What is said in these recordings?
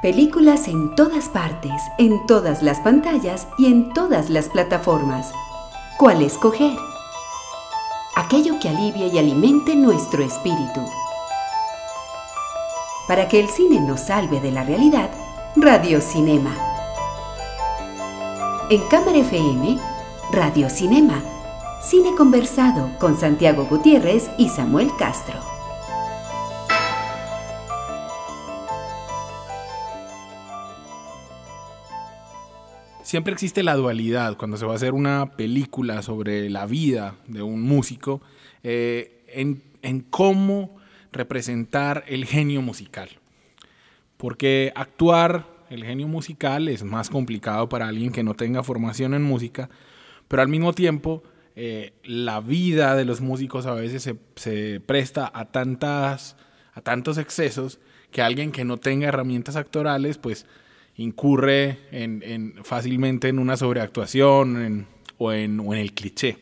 Películas en todas partes, en todas las pantallas y en todas las plataformas. ¿Cuál escoger? Aquello que alivie y alimente nuestro espíritu. Para que el cine nos salve de la realidad, Radio Cinema. En Cámara FM, Radio Cinema. Cine conversado con Santiago Gutiérrez y Samuel Castro. Siempre existe la dualidad cuando se va a hacer una película sobre la vida de un músico, eh, en, cómo representar el genio musical. Porque actuar el genio musical es más complicado para alguien que no tenga formación en música, pero al mismo tiempo eh, la vida de los músicos a veces se, se, presta a, tantas, a tantos excesos que alguien que no tenga herramientas actorales, pues incurre en, fácilmente en una sobreactuación o, en, el cliché.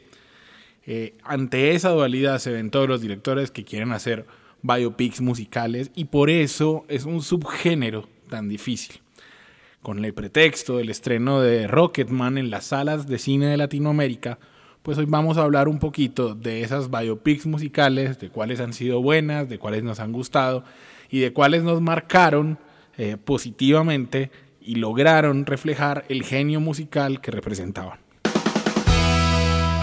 Eh, ante esa dualidad se ven todos los directores que quieren hacer biopics musicales y por eso es un subgénero tan difícil. Con el pretexto del estreno de Rocketman en las salas de cine de Latinoamérica, pues hoy vamos a hablar un poquito de esas biopics musicales, de cuáles han sido buenas, de cuáles nos han gustado y de cuáles nos marcaron eh, positivamente y lograron reflejar el genio musical que representaban.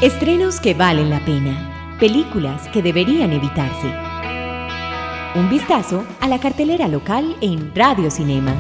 Estrenos que valen la pena, películas que deberían evitarse. Un vistazo a la cartelera local en Radio Cinema.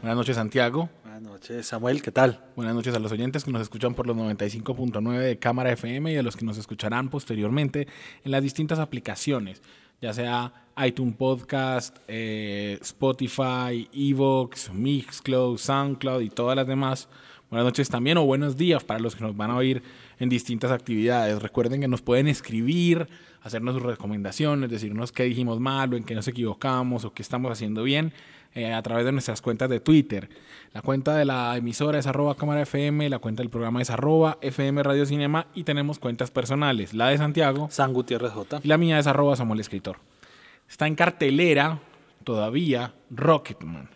Buenas noches Santiago. Buenas noches Samuel, ¿qué tal? Buenas noches a los oyentes que nos escuchan por los 95.9 de Cámara FM y a los que nos escucharán posteriormente en las distintas aplicaciones ya sea iTunes Podcast, eh, Spotify, Evox, Mixcloud, Soundcloud y todas las demás. Buenas noches también o buenos días para los que nos van a oír en distintas actividades. Recuerden que nos pueden escribir, hacernos sus recomendaciones, decirnos qué dijimos mal o en qué nos equivocamos o qué estamos haciendo bien eh, a través de nuestras cuentas de Twitter. La cuenta de la emisora es arroba cámara FM, la cuenta del programa es arroba FM Radio Cinema y tenemos cuentas personales. La de Santiago. San Gutiérrez J. Y la mía es arroba Samuel Escritor. Está en cartelera todavía Rocketman.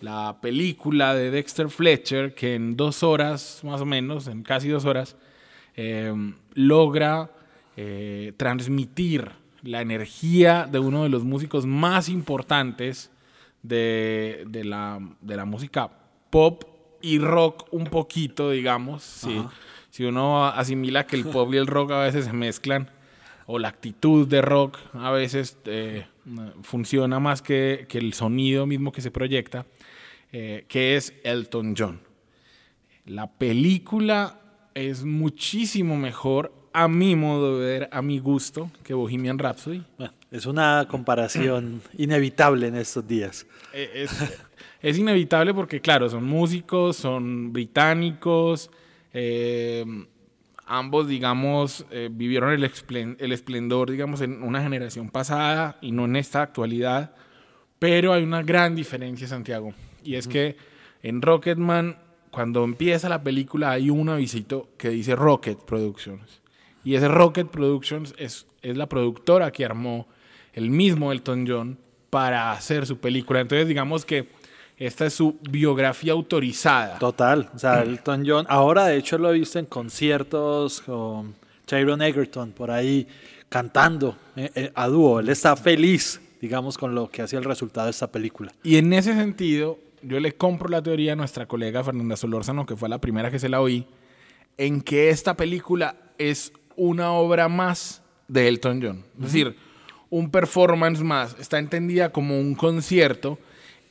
La película de Dexter Fletcher que en dos horas, más o menos, en casi dos horas, eh, logra eh, transmitir la energía de uno de los músicos más importantes de, de, la, de la música pop y rock un poquito, digamos. Si, si uno asimila que el pop y el rock a veces se mezclan, o la actitud de rock a veces eh, funciona más que, que, el sonido mismo que se proyecta, eh, que es Elton John. La película es muchísimo mejor a mi modo de ver, a mi gusto, que Bohemian Rhapsody. es una comparación inevitable en estos días. Eh, es, inevitable porque, claro, son músicos, son británicos, eh, ambos, digamos, eh, vivieron el, el esplendor, digamos, en una generación pasada y no en esta actualidad, pero hay una gran diferencia, Santiago, y es que en Rocketman, cuando empieza la película, hay un avisito que dice Rocket Productions. Y ese Rocket Productions es, es la productora que armó el mismo Elton John para hacer su película. Entonces, digamos que esta es su biografía autorizada. Total. O sea, Elton John, ahora de hecho lo he visto en conciertos con Tyrone Egerton por ahí cantando eh, eh, a dúo. Él está feliz, digamos, con lo que hacía el resultado de esta película. Y en ese sentido, yo le compro la teoría a nuestra colega Fernanda Solórzano, que fue la primera que se la oí, en que esta película es una obra más de Elton John. Es decir, un performance más. Está entendida como un concierto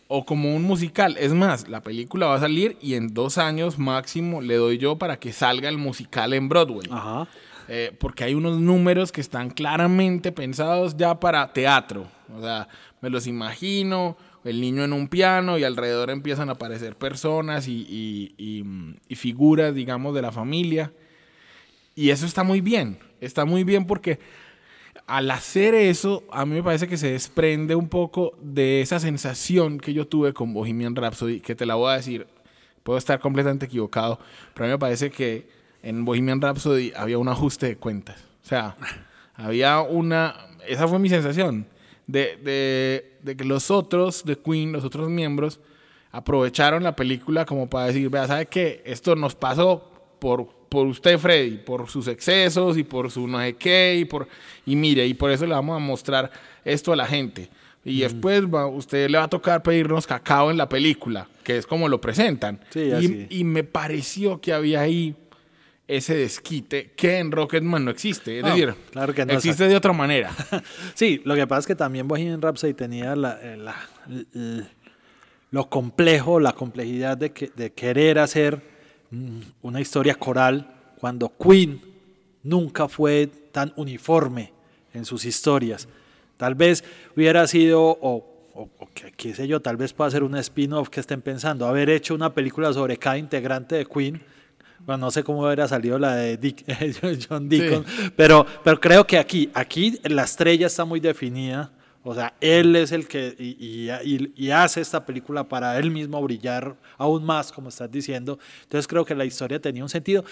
o como un musical. Es más, la película va a salir y en dos años máximo le doy yo para que salga el musical en Broadway. Eh, porque hay unos números que están claramente pensados ya para teatro. O sea, me los imagino, el niño en un piano y alrededor empiezan a aparecer personas y, y figuras, digamos, de la familia. Y eso está muy bien, está muy bien porque al hacer eso, a mí me parece que se desprende un poco de esa sensación que yo tuve con Bohemian Rhapsody, que te la voy a decir, puedo estar completamente equivocado, pero a mí me parece que en Bohemian Rhapsody había un ajuste de cuentas. O sea, había una, esa fue mi sensación, de, de, que los otros de Queen, los otros miembros, aprovecharon la película como para decir, vea, ¿sabe qué? Esto nos pasó por, por usted, Freddy, por sus excesos y por su no sé qué, y, por, y mire, y por eso le vamos a mostrar esto a la gente. Y después va, usted le va a tocar pedirnos cacao en la película, que es como lo presentan. Sí, y, así. y me pareció que había ahí ese desquite que en Rocketman no existe. Es No, decir, claro que no, existe de otra manera. Sí, lo que pasa es que también Bohemian Rhapsody tenía la, eh, la- l- lo complejo, la complejidad de, que- de querer hacer una historia coral cuando Queen nunca fue tan uniforme en sus historias. Tal vez hubiera sido, o, o- o que- qué sé yo, tal vez pueda ser un spin-off que estén pensando, haber hecho una película sobre cada integrante de Queen. Bueno, no sé cómo hubiera salido la de Dick- John Deacon, pero, pero creo que aquí, aquí la estrella está muy definida. O sea, él es el que y, y- y- y hace esta película para él mismo brillar aún más, como estás diciendo. Entonces creo que la historia tenía un sentido.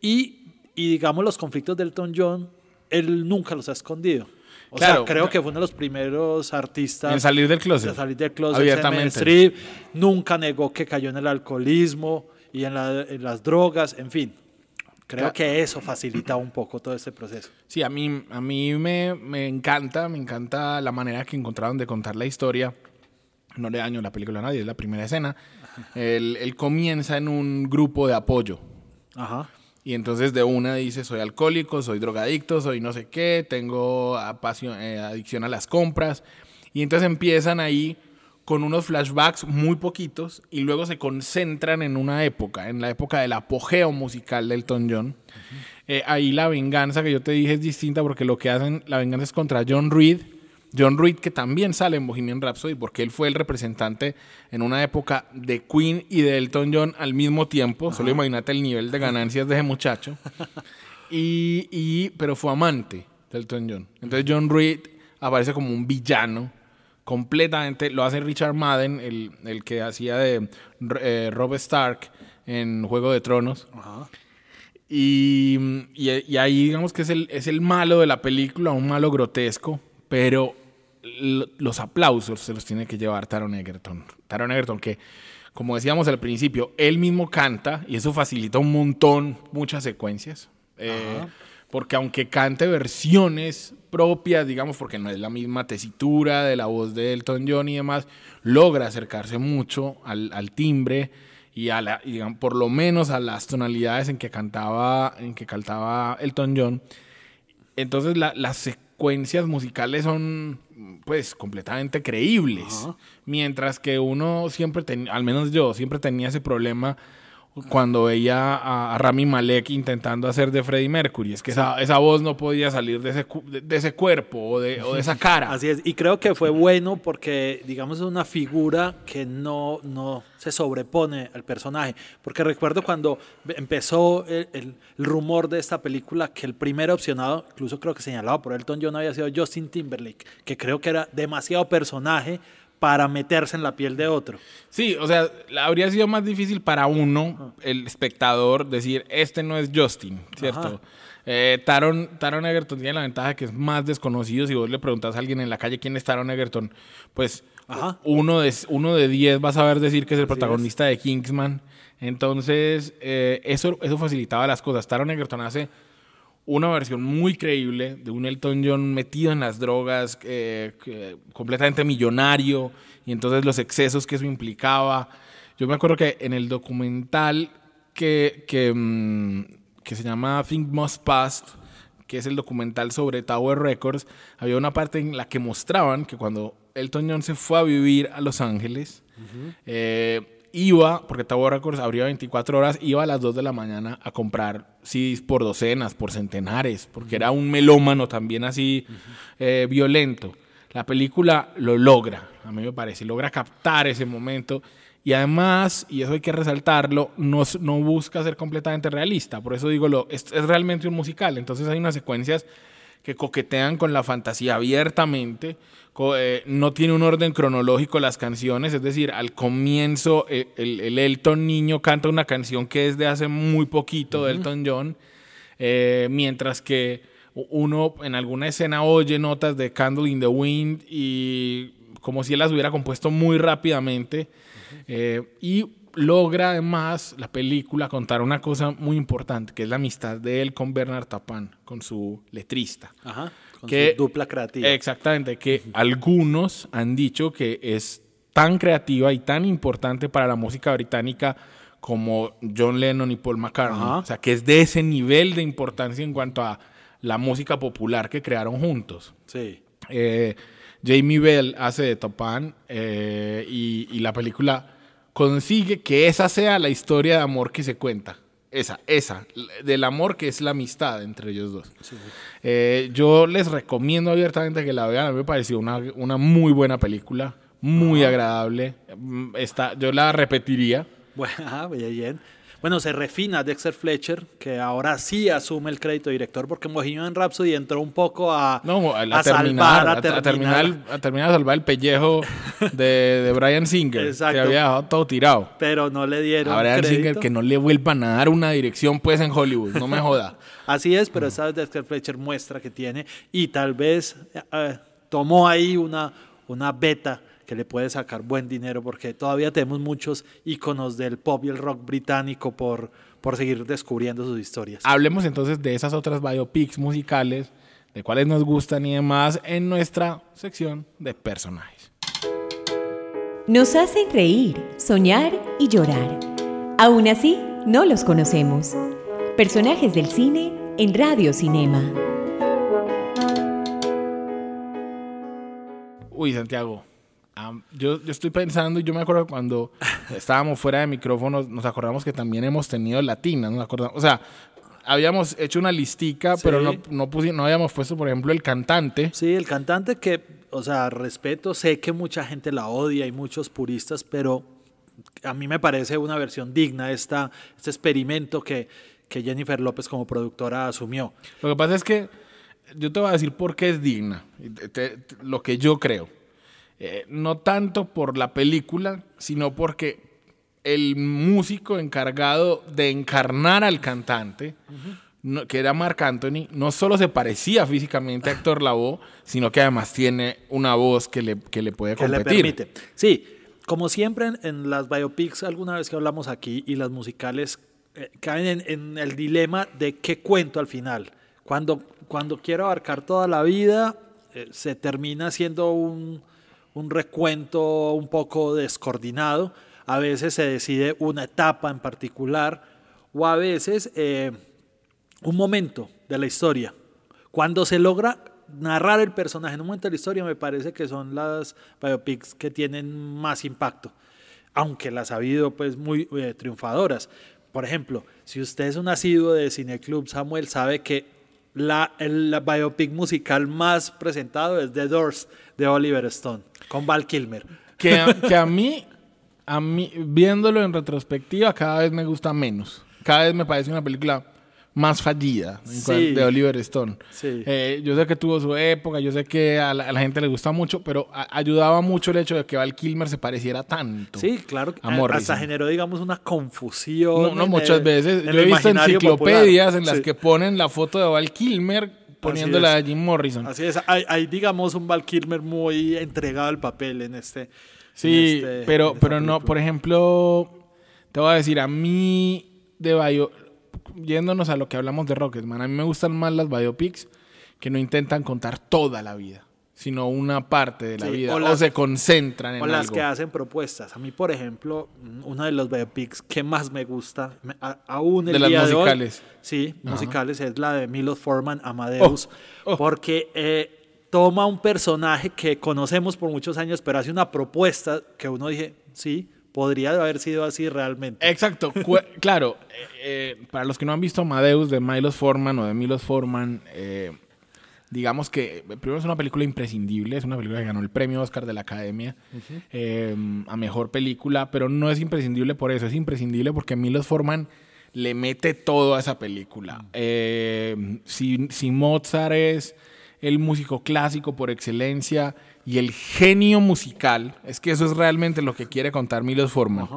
Y, y digamos, los conflictos de Elton John, él nunca los ha escondido. O Claro. sea, creo que fue uno de los primeros artistas En salir del closet. de salir del closet, Abiertamente. Street, nunca negó que cayó en el alcoholismo y en, la- en las drogas, en fin. Creo que eso facilita un poco todo este proceso. Sí, a mí, a mí me, me encanta, me encanta la manera que encontraron de contar la historia. No le daño la película a nadie, es la primera escena. Él, él comienza en un grupo de apoyo. Ajá. Y entonces de una dice, soy alcohólico, soy drogadicto, soy no sé qué, tengo apasión- eh, adicción a las compras. Y entonces empiezan ahí con unos flashbacks muy poquitos y luego se concentran en una época, en la época del apogeo musical del Elton John. Eh, ahí la venganza que yo te dije es distinta porque lo que hacen, la venganza es contra John Reed. John Reed que también sale en Bohemian Rhapsody porque él fue el representante en una época de Queen y de Elton John al mismo tiempo. Solo imagínate el nivel de ganancias de ese muchacho. Y, y- pero fue amante de Elton John. Entonces John Reed aparece como un villano completamente. Lo hace Richard Madden, el, el que hacía de eh, Rob Stark en Juego de Tronos. Ajá. Y, y- y ahí digamos que es el, es el malo de la película, un malo grotesco, pero los aplausos se los tiene que llevar Taron Egerton. Taron Egerton que, como decíamos al principio, él mismo canta y eso facilita un montón muchas secuencias. Eh, porque aunque cante versiones propias, digamos, porque no es la misma tesitura de la voz de Elton John y demás, logra acercarse mucho al, al timbre y a la, y digamos, por lo menos a las tonalidades en que cantaba, en que cantaba Elton John. Entonces la- las secuencias musicales son pues completamente creíbles. Mientras que uno siempre tenía, al menos yo, siempre tenía ese problema cuando veía a, a Rami Malek intentando hacer de Freddie Mercury. Es que esa, esa voz no podía salir de ese, de, de ese cuerpo o de, o de esa cara. Así es, y creo que fue bueno porque, digamos, es una figura que no, no se sobrepone al personaje. Porque recuerdo cuando empezó el, el- el rumor de esta película que el primer opcionado, incluso creo que señalado por Elton John, había sido Justin Timberlake, que creo que era demasiado personaje para meterse en la piel de otro. Sí, o sea, habría sido más difícil para uno, el espectador, decir, este no es Justin, ¿cierto? Eh, Taron, Taron Egerton tiene la ventaja que es más desconocido. Si vos le preguntas a alguien en la calle quién es Taron Egerton, pues Ajá. uno de, uno de diez va a saber decir que es el Así protagonista de Kingsman. Entonces, eh, eso, eso facilitaba las cosas. Taron Egerton hace una versión muy creíble de un Elton John metido en las drogas, eh, completamente millonario, y entonces los excesos que eso implicaba. Yo me acuerdo que en el documental que, que, mm, que se llama Think Must Past, que es el documental sobre Tower Records, había una parte en la que mostraban que cuando Elton John se fue a vivir a Los Ángeles, eh, iba, porque Tower Records abría 24 horas, iba a las 2 de la mañana a comprar CDs por docenas, por centenares, porque era un melómano también así eh, violento. La película lo logra, a mí me parece, logra captar ese momento. Y además, y eso hay que resaltarlo, no, no busca ser completamente realista, por eso digo, lo, es, es realmente un musical, entonces hay unas secuencias que coquetean con la fantasía abiertamente, eh, no tiene un orden cronológico las canciones, es decir, al comienzo eh, el, el Elton niño canta una canción que es de hace muy poquito de Elton John, eh, mientras que uno en alguna escena oye notas de Candle in the Wind y como si él las hubiera compuesto muy rápidamente. Eh, y logra además la película contar una cosa muy importante, que es la amistad de él con Bernard Tapán, con su letrista. Ajá, con Que- su dupla creativa. Exactamente, que algunos han dicho que es tan creativa y tan importante para la música británica como John Lennon y Paul McCartney. Ajá. O sea, que es de ese nivel de importancia en cuanto a la música popular que crearon juntos. Sí. Eh, Jamie Bell hace de Topán eh, y, y la película consigue que esa sea la historia de amor que se cuenta. Esa, esa, del amor que es la amistad entre ellos dos. Eh, yo les recomiendo abiertamente que la vean. A mí me pareció una, una muy buena película, muy agradable. Mm, Está, yo la repetiría. Bueno, bien, bien. Bueno, se refina Dexter Fletcher, que ahora sí asume el crédito de director, porque Bohemian Rhapsody entró un poco a, No, a, a terminar, salvar, a, terminar. a terminar de salvar el pellejo de, de Brian Singer, Exacto. que había dejado todo tirado. pero no le dieron A Brian crédito. Singer que no le vuelvan a dar una dirección pues en Hollywood, no me joda. Así es, pero esta vez Dexter Fletcher muestra que tiene y tal vez eh, tomó ahí una, una beta que le puede sacar buen dinero porque todavía tenemos muchos íconos del pop y el rock británico por, por seguir descubriendo sus historias. Hablemos entonces de esas otras biopics musicales, de cuáles nos gustan y demás, en nuestra sección de personajes. Nos hacen reír, soñar y llorar. Aún así, no los conocemos. Personajes del cine en Radio Cinema. Uy, Santiago, yo, yo estoy pensando y yo me acuerdo cuando estábamos fuera de micrófonos, nos acordamos que también hemos tenido latinas, nos acordamos, o sea, habíamos hecho una listica, Sí. pero no, no, pusi- no habíamos puesto, por ejemplo, el cantante. Sí, el cantante que, o sea, respeto, sé que mucha gente la odia y muchos puristas, pero a mí me parece una versión digna esta, este experimento que, que Jennifer López como productora asumió. Lo que pasa es que yo te voy a decir por qué es digna, te- te- lo que yo creo. Eh, no tanto por la película, sino porque el músico encargado de encarnar al cantante, no- que era Marc Anthony, no solo se parecía físicamente a Héctor Lavoe, sino que además tiene una voz que le, que le puede le competir. permite. Sí, como siempre en, en las biopics, alguna vez que hablamos aquí, y las musicales eh, caen en, en el dilema de qué cuento al final. Cuando, cuando quiero abarcar toda la vida, eh, se termina siendo un, un recuento un poco descoordinado. A veces se decide una etapa en particular, o a veces eh, un momento de la historia. Cuando se logra narrar el personaje en un momento de la historia, me parece que son las biopics que tienen más impacto, aunque las ha habido pues muy eh, triunfadoras. Por ejemplo, si usted es un asiduo de Cineclub Samuel, sabe que la, el biopic musical más presentado es The Doors de Oliver Stone, con Val Kilmer. Que que a mí, a mí, viéndolo en retrospectiva, cada vez me gusta menos. Cada vez me parece una película más fallida Sí. de Oliver Stone. Sí. Eh, yo sé que tuvo su época, yo sé que a la, a la gente le gusta mucho, pero a- ayudaba mucho el hecho de que Val Kilmer se pareciera tanto. Sí, claro, a a- Morrison. hasta generó, digamos, una confusión. No, muchas el- veces. Yo he visto enciclopedias popular. en las Sí. que ponen la foto de Val Kilmer poniéndola de Jim Morrison. Así es, hay, hay, digamos un Val Kilmer muy entregado al papel en este. Sí, en este- pero, pero no, por ejemplo, te voy a decir, a mí de bio, yéndonos a lo que hablamos de Rocketman, a mí me gustan más las biopics que no intentan contar toda la vida, sino una parte de la Sí, vida, o o, las- se concentran en O las que hacen propuestas. A mí, por ejemplo, mm, uno de los biopics que más me gusta, aún el De las día de hoy, sí, musicales, es la de Milos Forman, Amadeus, porque eh, toma un personaje que conocemos por muchos años, pero hace una propuesta que uno dije, sí, podría haber sido así realmente. Exacto, claro. eh, eh, para los que no han visto Amadeus de Milos Forman o de Milos Forman, eh, digamos que primero es una película imprescindible, es una película que ganó el premio Oscar de la Academia a mejor película, pero no es imprescindible por eso, es imprescindible porque Milos Forman le mete todo a esa película. Eh, si, si Mozart es el músico clásico por excelencia y el genio musical, es que eso es realmente lo que quiere contar Milos Forman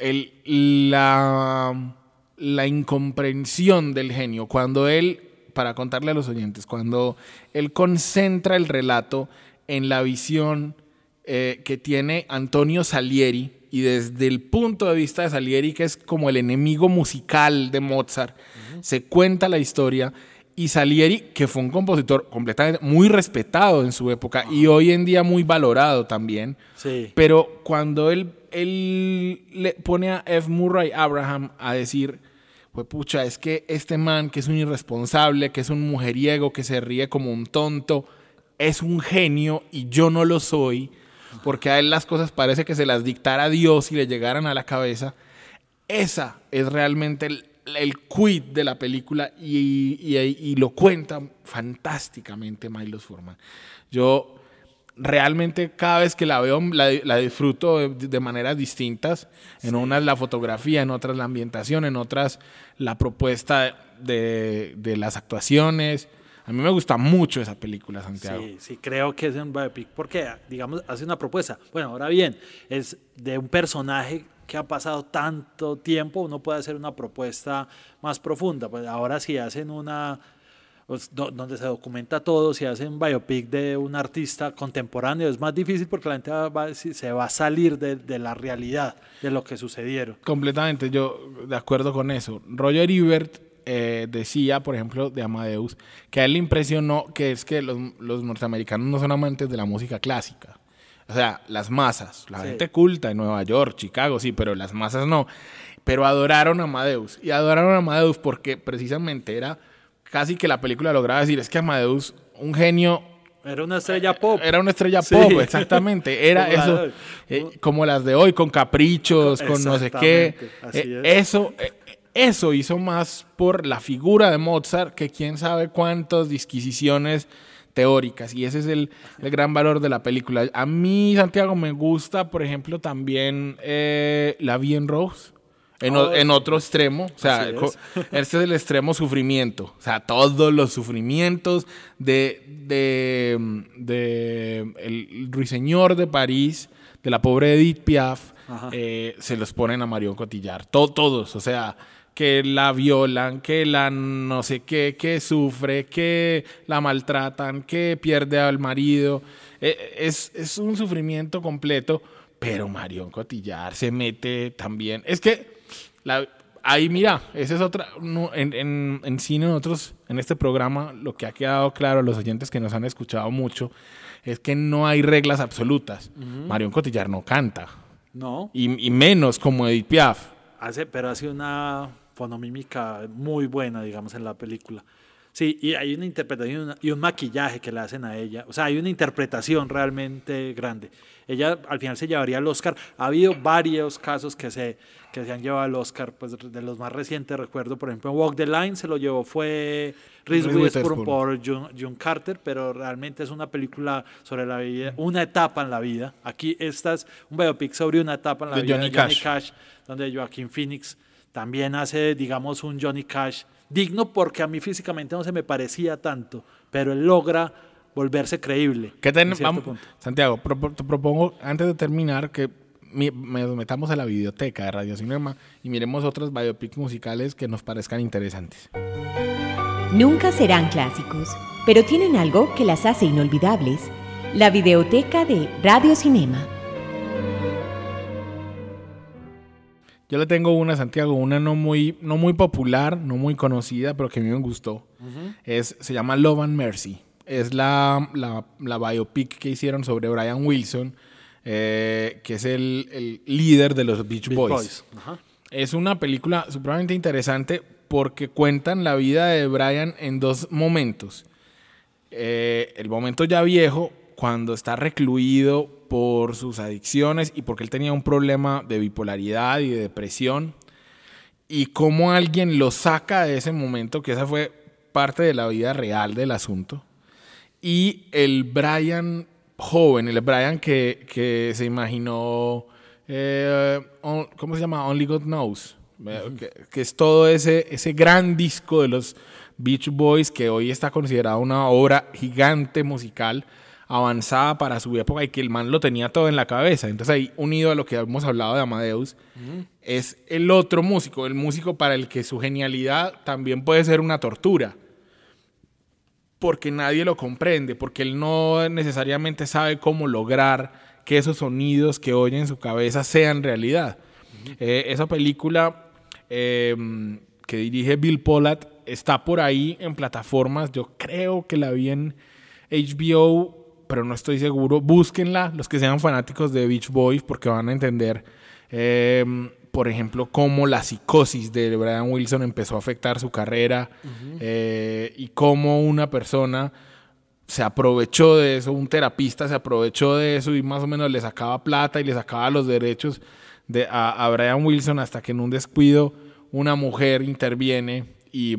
el, la, la incomprensión del genio. Cuando él, para contarle a los oyentes, cuando él concentra el relato en la visión eh, que tiene Antonio Salieri, y desde el punto de vista de Salieri, que es como el enemigo musical de Mozart, se cuenta la historia. Y Salieri, que fue un compositor completamente muy respetado en su época y hoy en día muy valorado también. Sí. Pero cuando él, él le pone a F. Murray Abraham a decir, pues pucha, es que este man que es un irresponsable, que es un mujeriego, que se ríe como un tonto, es un genio y yo no lo soy, porque a él las cosas parece que se las dictara Dios y le llegaran a la cabeza. Esa es realmente el, el quid de la película y, y- y lo cuenta fantásticamente Milos Forman. Yo realmente cada vez que la veo la, la disfruto de, de maneras distintas. En unas la fotografía, en otras la ambientación, en otras la propuesta de, de las actuaciones. A mí me gusta mucho esa película, Santiago. Sí, sí, creo que es un biopic porque, digamos, hace una propuesta. Bueno, ahora bien, es de un personaje que ha pasado tanto tiempo, uno puede hacer una propuesta más profunda. Pues ahora si hacen una, pues, do- donde se documenta todo, si hacen biopic de un artista contemporáneo, es más difícil porque la gente se va a salir de, de la realidad, de lo que sucedieron. Completamente, yo de acuerdo con eso. Roger Ebert eh, decía, por ejemplo, de Amadeus, que a él le impresionó que es que los, los norteamericanos no son amantes de la música clásica. O sea, las masas, la Sí. gente culta en Nueva York, Chicago, sí, pero las masas no. Pero adoraron a Amadeus. Y adoraron a Amadeus porque precisamente era casi que la película lograba decir, es que Amadeus, un genio Era una estrella pop. era una estrella Sí. pop, exactamente. Era Como eso, eh, como las de hoy, con caprichos, con no sé qué. Eh, es. eso, eh, eso hizo más por la figura de Mozart que quién sabe cuántas disquisiciones teóricas. Y ese es el, el gran valor de la película. A mí, Santiago, me gusta, por ejemplo, también eh, La Vie en Rose. En, Oh, en otro extremo, o sea, es. este es el extremo sufrimiento. O sea, todos los sufrimientos de, de, de el ruiseñor de París, de la pobre Edith Piaf, eh, se los ponen a Marion Cotillard. To- todos, o sea, que la violan, que la no sé qué, que sufre, que la maltratan, que pierde al marido. Eh, es, es un sufrimiento completo, pero Marion Cotillard se mete también. Es que la- ahí mira, esa es otra. no, en, en, en cine, nosotros, en este programa, lo que ha quedado claro a los oyentes que nos han escuchado mucho es que no hay reglas absolutas. Marion Cotillard no canta, No, y, y menos como Edith Piaf. Hace, pero hace una fonomímica muy buena, digamos, en la película. Sí, y hay una interpretación y un maquillaje que le hacen a ella. O sea, hay una interpretación realmente grande. Ella al final se llevaría el Oscar. Ha habido varios casos que se, que se han llevado al Oscar. Pues de los más recientes recuerdo, por ejemplo, Walk the Line se lo llevó fue Reese Witherspoon por John, John Carter, pero realmente es una película sobre la vida, una etapa en la vida. Aquí esta es un biopic sobre una etapa en la De vida Johnny de Johnny Cash. Cash, donde Joaquín Phoenix también hace, digamos, un Johnny Cash digno porque a mí físicamente no se me parecía tanto, pero él logra volverse creíble. ¿Qué ten- vamos-. Santiago, te propongo, antes de terminar, que mi- me- nos metamos a la videoteca de Radio Cinema y miremos otras biopics musicales que nos parezcan interesantes. Nunca serán clásicos, pero tienen algo que las hace inolvidables. La videoteca de Radio Cinema. Yo le tengo una, Santiago, una no muy, no muy popular, no muy conocida, pero que a mí me gustó. es, se llama Love and Mercy. Es la, la, la biopic que hicieron sobre Brian Wilson, eh, que es el, el líder de los Beach, Beach Boys. Es una película supremamente interesante porque cuentan la vida de Brian en dos momentos. Eh, el momento ya viejo, cuando está recluido por sus adicciones y porque él tenía un problema de bipolaridad y de depresión. Y cómo alguien lo saca de ese momento, que esa fue parte de la vida real del asunto. Y el Brian joven, el Brian que, que se imaginó, eh, on- ¿cómo se llama? Only God Knows. Que, que es todo ese, ese gran disco de los Beach Boys que hoy está considerado una obra gigante musical avanzada para su época y que el man lo tenía todo en la cabeza. Entonces ahí, unido a lo que hemos hablado de Amadeus, es el otro músico, el músico para el que su genialidad también puede ser una tortura. porque nadie lo comprende, porque él no necesariamente sabe cómo lograr que esos sonidos que oye en su cabeza sean realidad. Eh, esa película em, que dirige Bill Pollard está por ahí en plataformas, yo creo que la vi en HBO, pero no estoy seguro. Búsquenla, los que sean fanáticos de Beach Boys, porque van a entender em, por ejemplo, cómo la psicosis de Brian Wilson empezó a afectar su carrera eh, y cómo una persona se aprovechó de eso, un terapista se aprovechó de eso y más o menos le sacaba plata y le sacaba los derechos de, a, Brian Wilson hasta que en un descuido una mujer interviene y,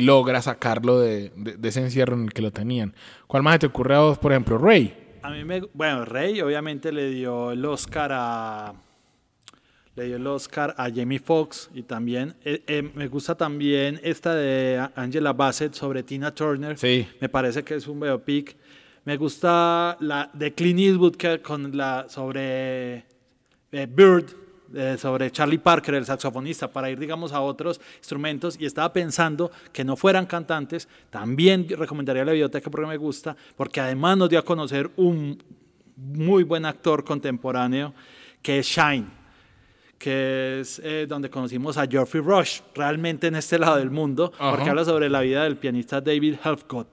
logra sacarlo de, ese encierro en el que lo tenían. ¿Cuál más te ocurre a vos, por ejemplo, Rey? A mí me, bueno, Rey obviamente le dio el Oscar a le dio el Oscar a Jamie Foxx y también eh, eh, me gusta también esta de Angela Bassett sobre Tina Turner. Sí. Me parece que es un biopic. Me gusta la de Clint Eastwood que con la sobre eh, Bird, sobre Charlie Parker, el saxofonista, para ir, digamos, a otros instrumentos. Y estaba pensando que no fueran cantantes. También recomendaría la biblioteca porque me gusta, porque además nos dio a conocer un muy buen actor contemporáneo que es Shine que es eh, donde conocimos a Geoffrey Rush, realmente en este lado del mundo, porque habla sobre la vida del pianista David Helfgott.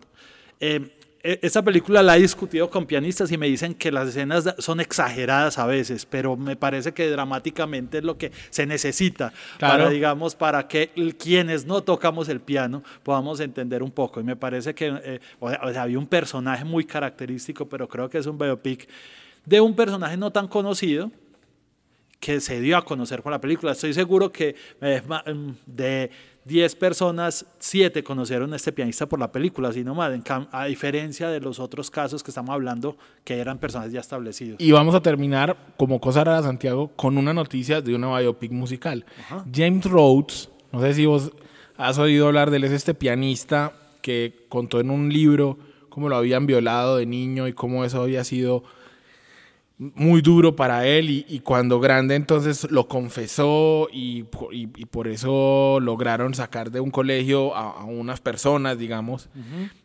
Eh, esta película la he discutido con pianistas y me dicen que las escenas son exageradas a veces, pero me parece que dramáticamente es lo que se necesita para, digamos, para que quienes no tocamos el piano podamos entender un poco. Y me parece que eh, había un personaje muy característico, pero creo que es un biopic de un personaje no tan conocido, que se dio a conocer con la película. Estoy seguro que em, de 10 personas, 7 conocieron a este pianista por la película, sino más, a diferencia de los otros casos que estamos hablando, que eran personas ya establecidos. Y vamos a terminar, como cosa rara, Santiago, con una noticia de una biopic musical. James Rhodes, no sé si vos has oído hablar de él, es este pianista que contó en un libro cómo lo habían violado de niño y cómo eso había sido muy duro para él y, cuando grande entonces lo confesó y, por eso lograron sacar de un colegio a, unas personas, digamos.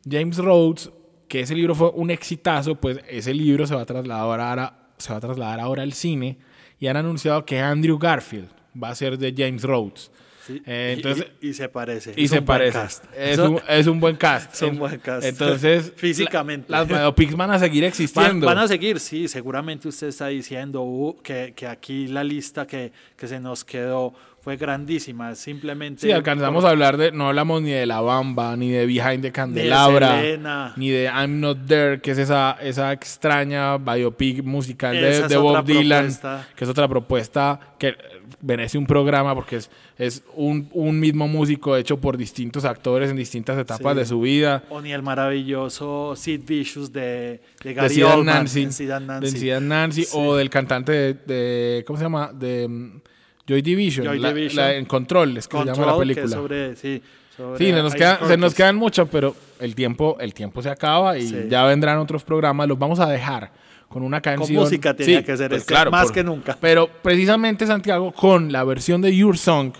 James Rhodes, que ese libro fue un exitazo, pues ese libro se va a trasladar ahora, se va a trasladar ahora al cine y han anunciado que Andrew Garfield va a ser de James Rhodes. Eh, entonces, y, se parece. Y se parece. Es, un, es, un, buen cast. Es un buen cast. Entonces, físicamente. las biopics van a seguir existiendo. Van, a seguir, sí. Seguramente usted está diciendo uh, que, que, aquí la lista que, que se nos quedó fue grandísima. Simplemente. Sí, alcanzamos a hablar de. No hablamos ni de La Bamba, ni de Behind the Candelabra, ni de, I'm Not There, que es esa, esa extraña biopic musical de, Bob Dylan, que es otra propuesta que merece un programa porque es, es un, un, mismo músico hecho por distintos actores en distintas etapas de su vida. O ni el maravilloso Sid Vicious de, de Gary de Nancy, De Nancy, o del cantante de, ¿cómo se llama? De mm, Joy Division, en Control, es que se llama la película. Sobre, sí, sí nos se nos quedan muchos, pero el tiempo, el tiempo se acaba y ya vendrán otros programas. Los vamos a dejar con una canción. Con música tenía que ser pues claro, más que nunca. Pero precisamente Santiago con la versión de Your Song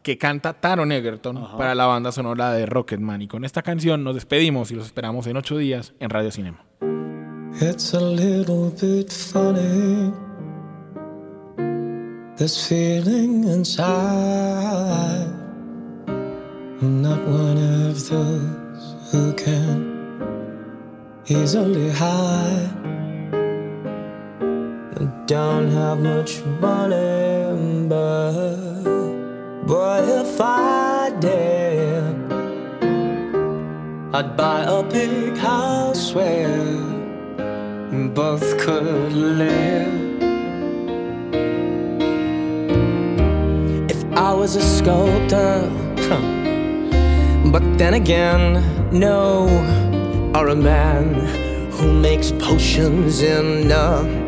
que canta Taron Egerton para la banda sonora de Rocketman. Y con esta canción nos despedimos y los esperamos en ocho días en Radio Cinema. It's a little bit funny This feeling inside I'm not one of those who can easily hide don't have much money, but boy, if I did, I'd buy a big house where both could live. If I was a sculptor, but then again, no, or a man who makes potions in a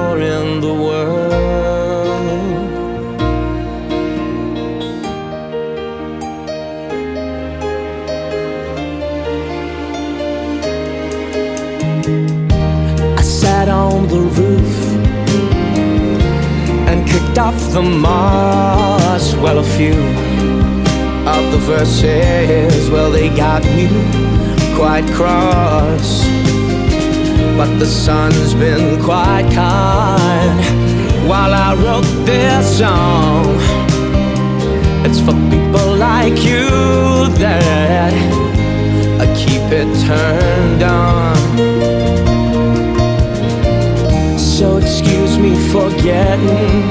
and off the moss. Well, a few of the verses, well, they got me quite cross. But the sun's been quite kind while I wrote this song. It's for people like you that I keep it turned on. So excuse me for getting,